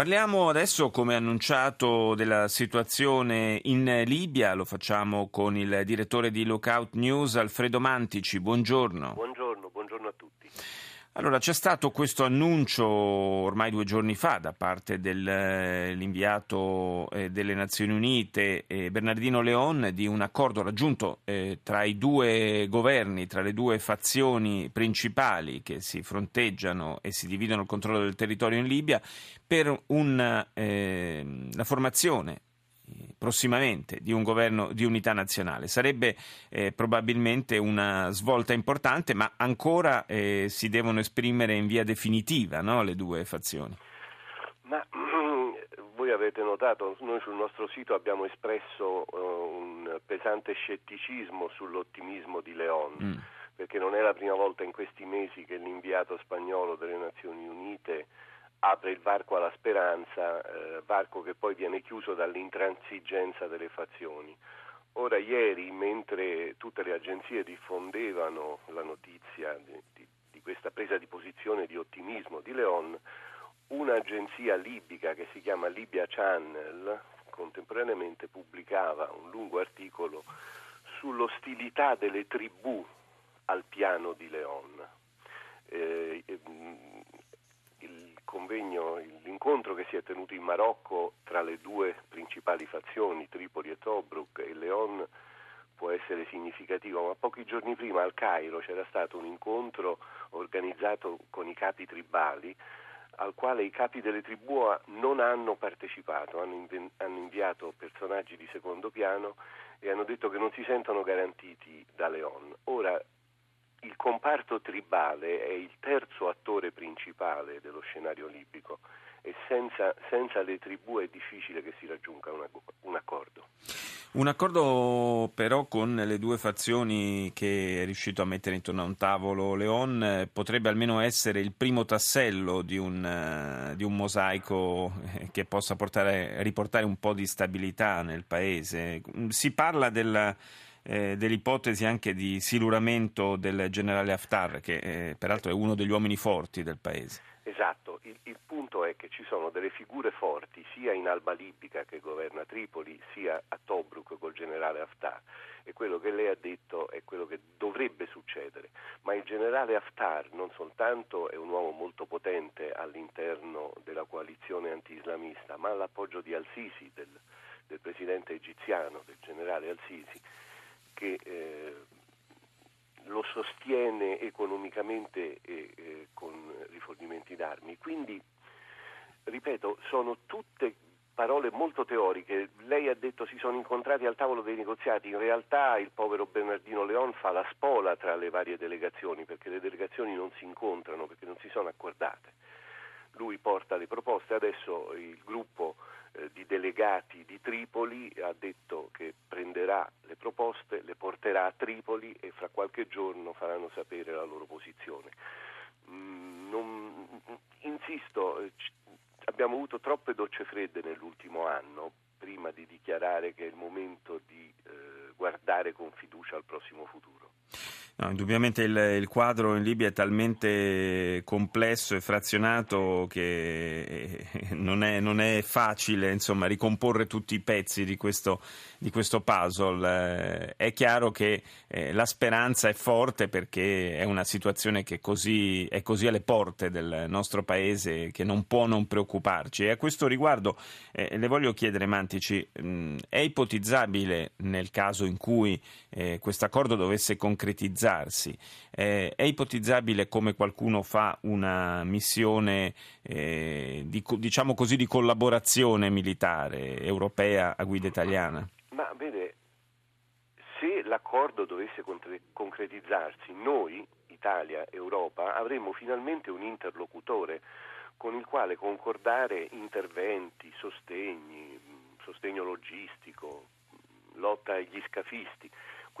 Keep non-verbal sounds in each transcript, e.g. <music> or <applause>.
Parliamo adesso, come annunciato, della situazione in Libia. Lo facciamo con il direttore di Lookout News, Alfredo Mantici. Buongiorno. Buongiorno, buongiorno a tutti. Allora, c'è stato questo annuncio ormai due giorni fa da parte dell'inviato eh, delle Nazioni Unite eh, Bernardino Leon di un accordo raggiunto eh, tra i due governi, tra le due fazioni principali che si fronteggiano e si dividono il controllo del territorio in Libia per una, la formazione prossimamente di un governo di unità nazionale. Sarebbe eh, probabilmente una svolta importante, ma ancora eh, si devono esprimere in via definitiva no, le due fazioni. Ma <clears throat> voi avete notato, noi sul nostro sito abbiamo espresso uh, un pesante scetticismo sull'ottimismo di Leon. Mm. Perché non è la prima volta in questi mesi che l'inviato spagnolo delle Nazioni Unite apre il varco alla speranza, eh, varco che poi viene chiuso dall'intransigenza delle fazioni. Ora ieri, mentre tutte le agenzie diffondevano la notizia di, di, di questa presa di posizione di ottimismo di Leon, un'agenzia libica che si chiama Libya Channel contemporaneamente pubblicava un lungo articolo sull'ostilità delle tribù al piano di Leon. Eh, convegno, l'incontro che si è tenuto in Marocco tra le due principali fazioni, Tripoli e Tobruk e Leon, può essere significativo, ma pochi giorni prima al Cairo c'era stato un incontro organizzato con i capi tribali al quale i capi delle tribù non hanno partecipato, hanno, inviato personaggi di secondo piano e hanno detto che non si sentono garantiti da Leon. Ora, il comparto tribale è il terzo attore principale dello scenario libico e senza, senza le tribù è difficile che si raggiunga una, un accordo. Un accordo però con le due fazioni che è riuscito a mettere intorno a un tavolo Leon eh, potrebbe almeno essere il primo tassello di un, uh, di un mosaico eh, che possa portare, riportare un po' di stabilità nel paese. Si parla della eh, dell'ipotesi anche di siluramento del generale Haftar, che eh, peraltro è uno degli uomini forti del paese. Esatto, il, il, punto è che ci sono delle figure forti sia in Alba Libica che governa Tripoli, sia a Tobruk col generale Haftar. E quello che lei ha detto è quello che dovrebbe succedere, ma il generale Haftar non soltanto è un uomo molto potente all'interno della coalizione anti-islamista, ma l'appoggio di Al-Sisi, del, del presidente egiziano, del generale Al-Sisi che eh, lo sostiene economicamente e eh, con rifornimenti d'armi. Quindi, ripeto, sono tutte parole molto teoriche. Lei ha detto si sono incontrati al tavolo dei negoziati, in realtà il povero Bernardino Leon fa la spola tra le varie delegazioni perché le delegazioni non si incontrano, perché non si sono accordate. Lui porta le proposte, adesso il gruppo eh, di delegati di Tripoli ha detto che prenderà le proposte, le porterà a Tripoli e fra qualche giorno faranno sapere la loro posizione. Mm, non, insisto, eh, abbiamo avuto troppe docce fredde nell'ultimo anno prima di dichiarare che è il momento di eh, guardare con fiducia al prossimo futuro. No, indubbiamente il, il, quadro in Libia è talmente complesso e frazionato che eh, <laughs> non è, non è facile insomma, ricomporre tutti i pezzi di questo, di questo puzzle. Eh, è chiaro che eh, la speranza è forte perché è una situazione che così, è così alle porte del nostro paese che non può non preoccuparci. E a questo riguardo eh, le voglio chiedere, Mantici, mh, è ipotizzabile nel caso in cui eh, questo accordo dovesse concretizzare organizzarsi. Eh, è ipotizzabile come qualcuno fa una missione eh, di, diciamo così, di collaborazione militare europea a guida italiana? Ma vede, se l'accordo dovesse concretizzarsi, noi, Italia, Europa, avremmo finalmente un interlocutore con il quale concordare interventi, sostegni, sostegno logistico, lotta agli scafisti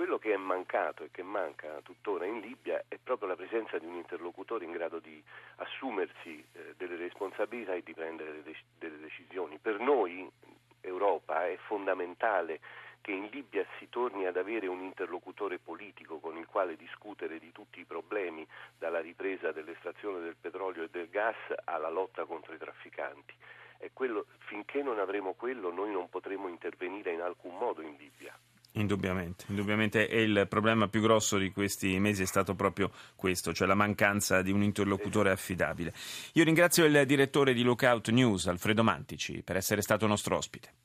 quello che è mancato e che manca tuttora in Libia è proprio la presenza di un interlocutore in grado di assumersi eh, delle responsabilità e di prendere delle, delle decisioni. Per noi, Europa, è fondamentale che in Libia si torni ad avere un interlocutore politico con il quale discutere di tutti i problemi, dalla ripresa dell'estrazione del petrolio e del gas alla lotta contro i trafficanti. Quello, finché non avremo quello noi non potremo intervenire in alcun modo in Libia. Indubbiamente, indubbiamente e il problema più grosso di questi mesi è stato proprio questo, cioè la mancanza di un interlocutore affidabile. Io ringrazio il direttore di Lookout News, Alfredo Mantici, per essere stato nostro ospite.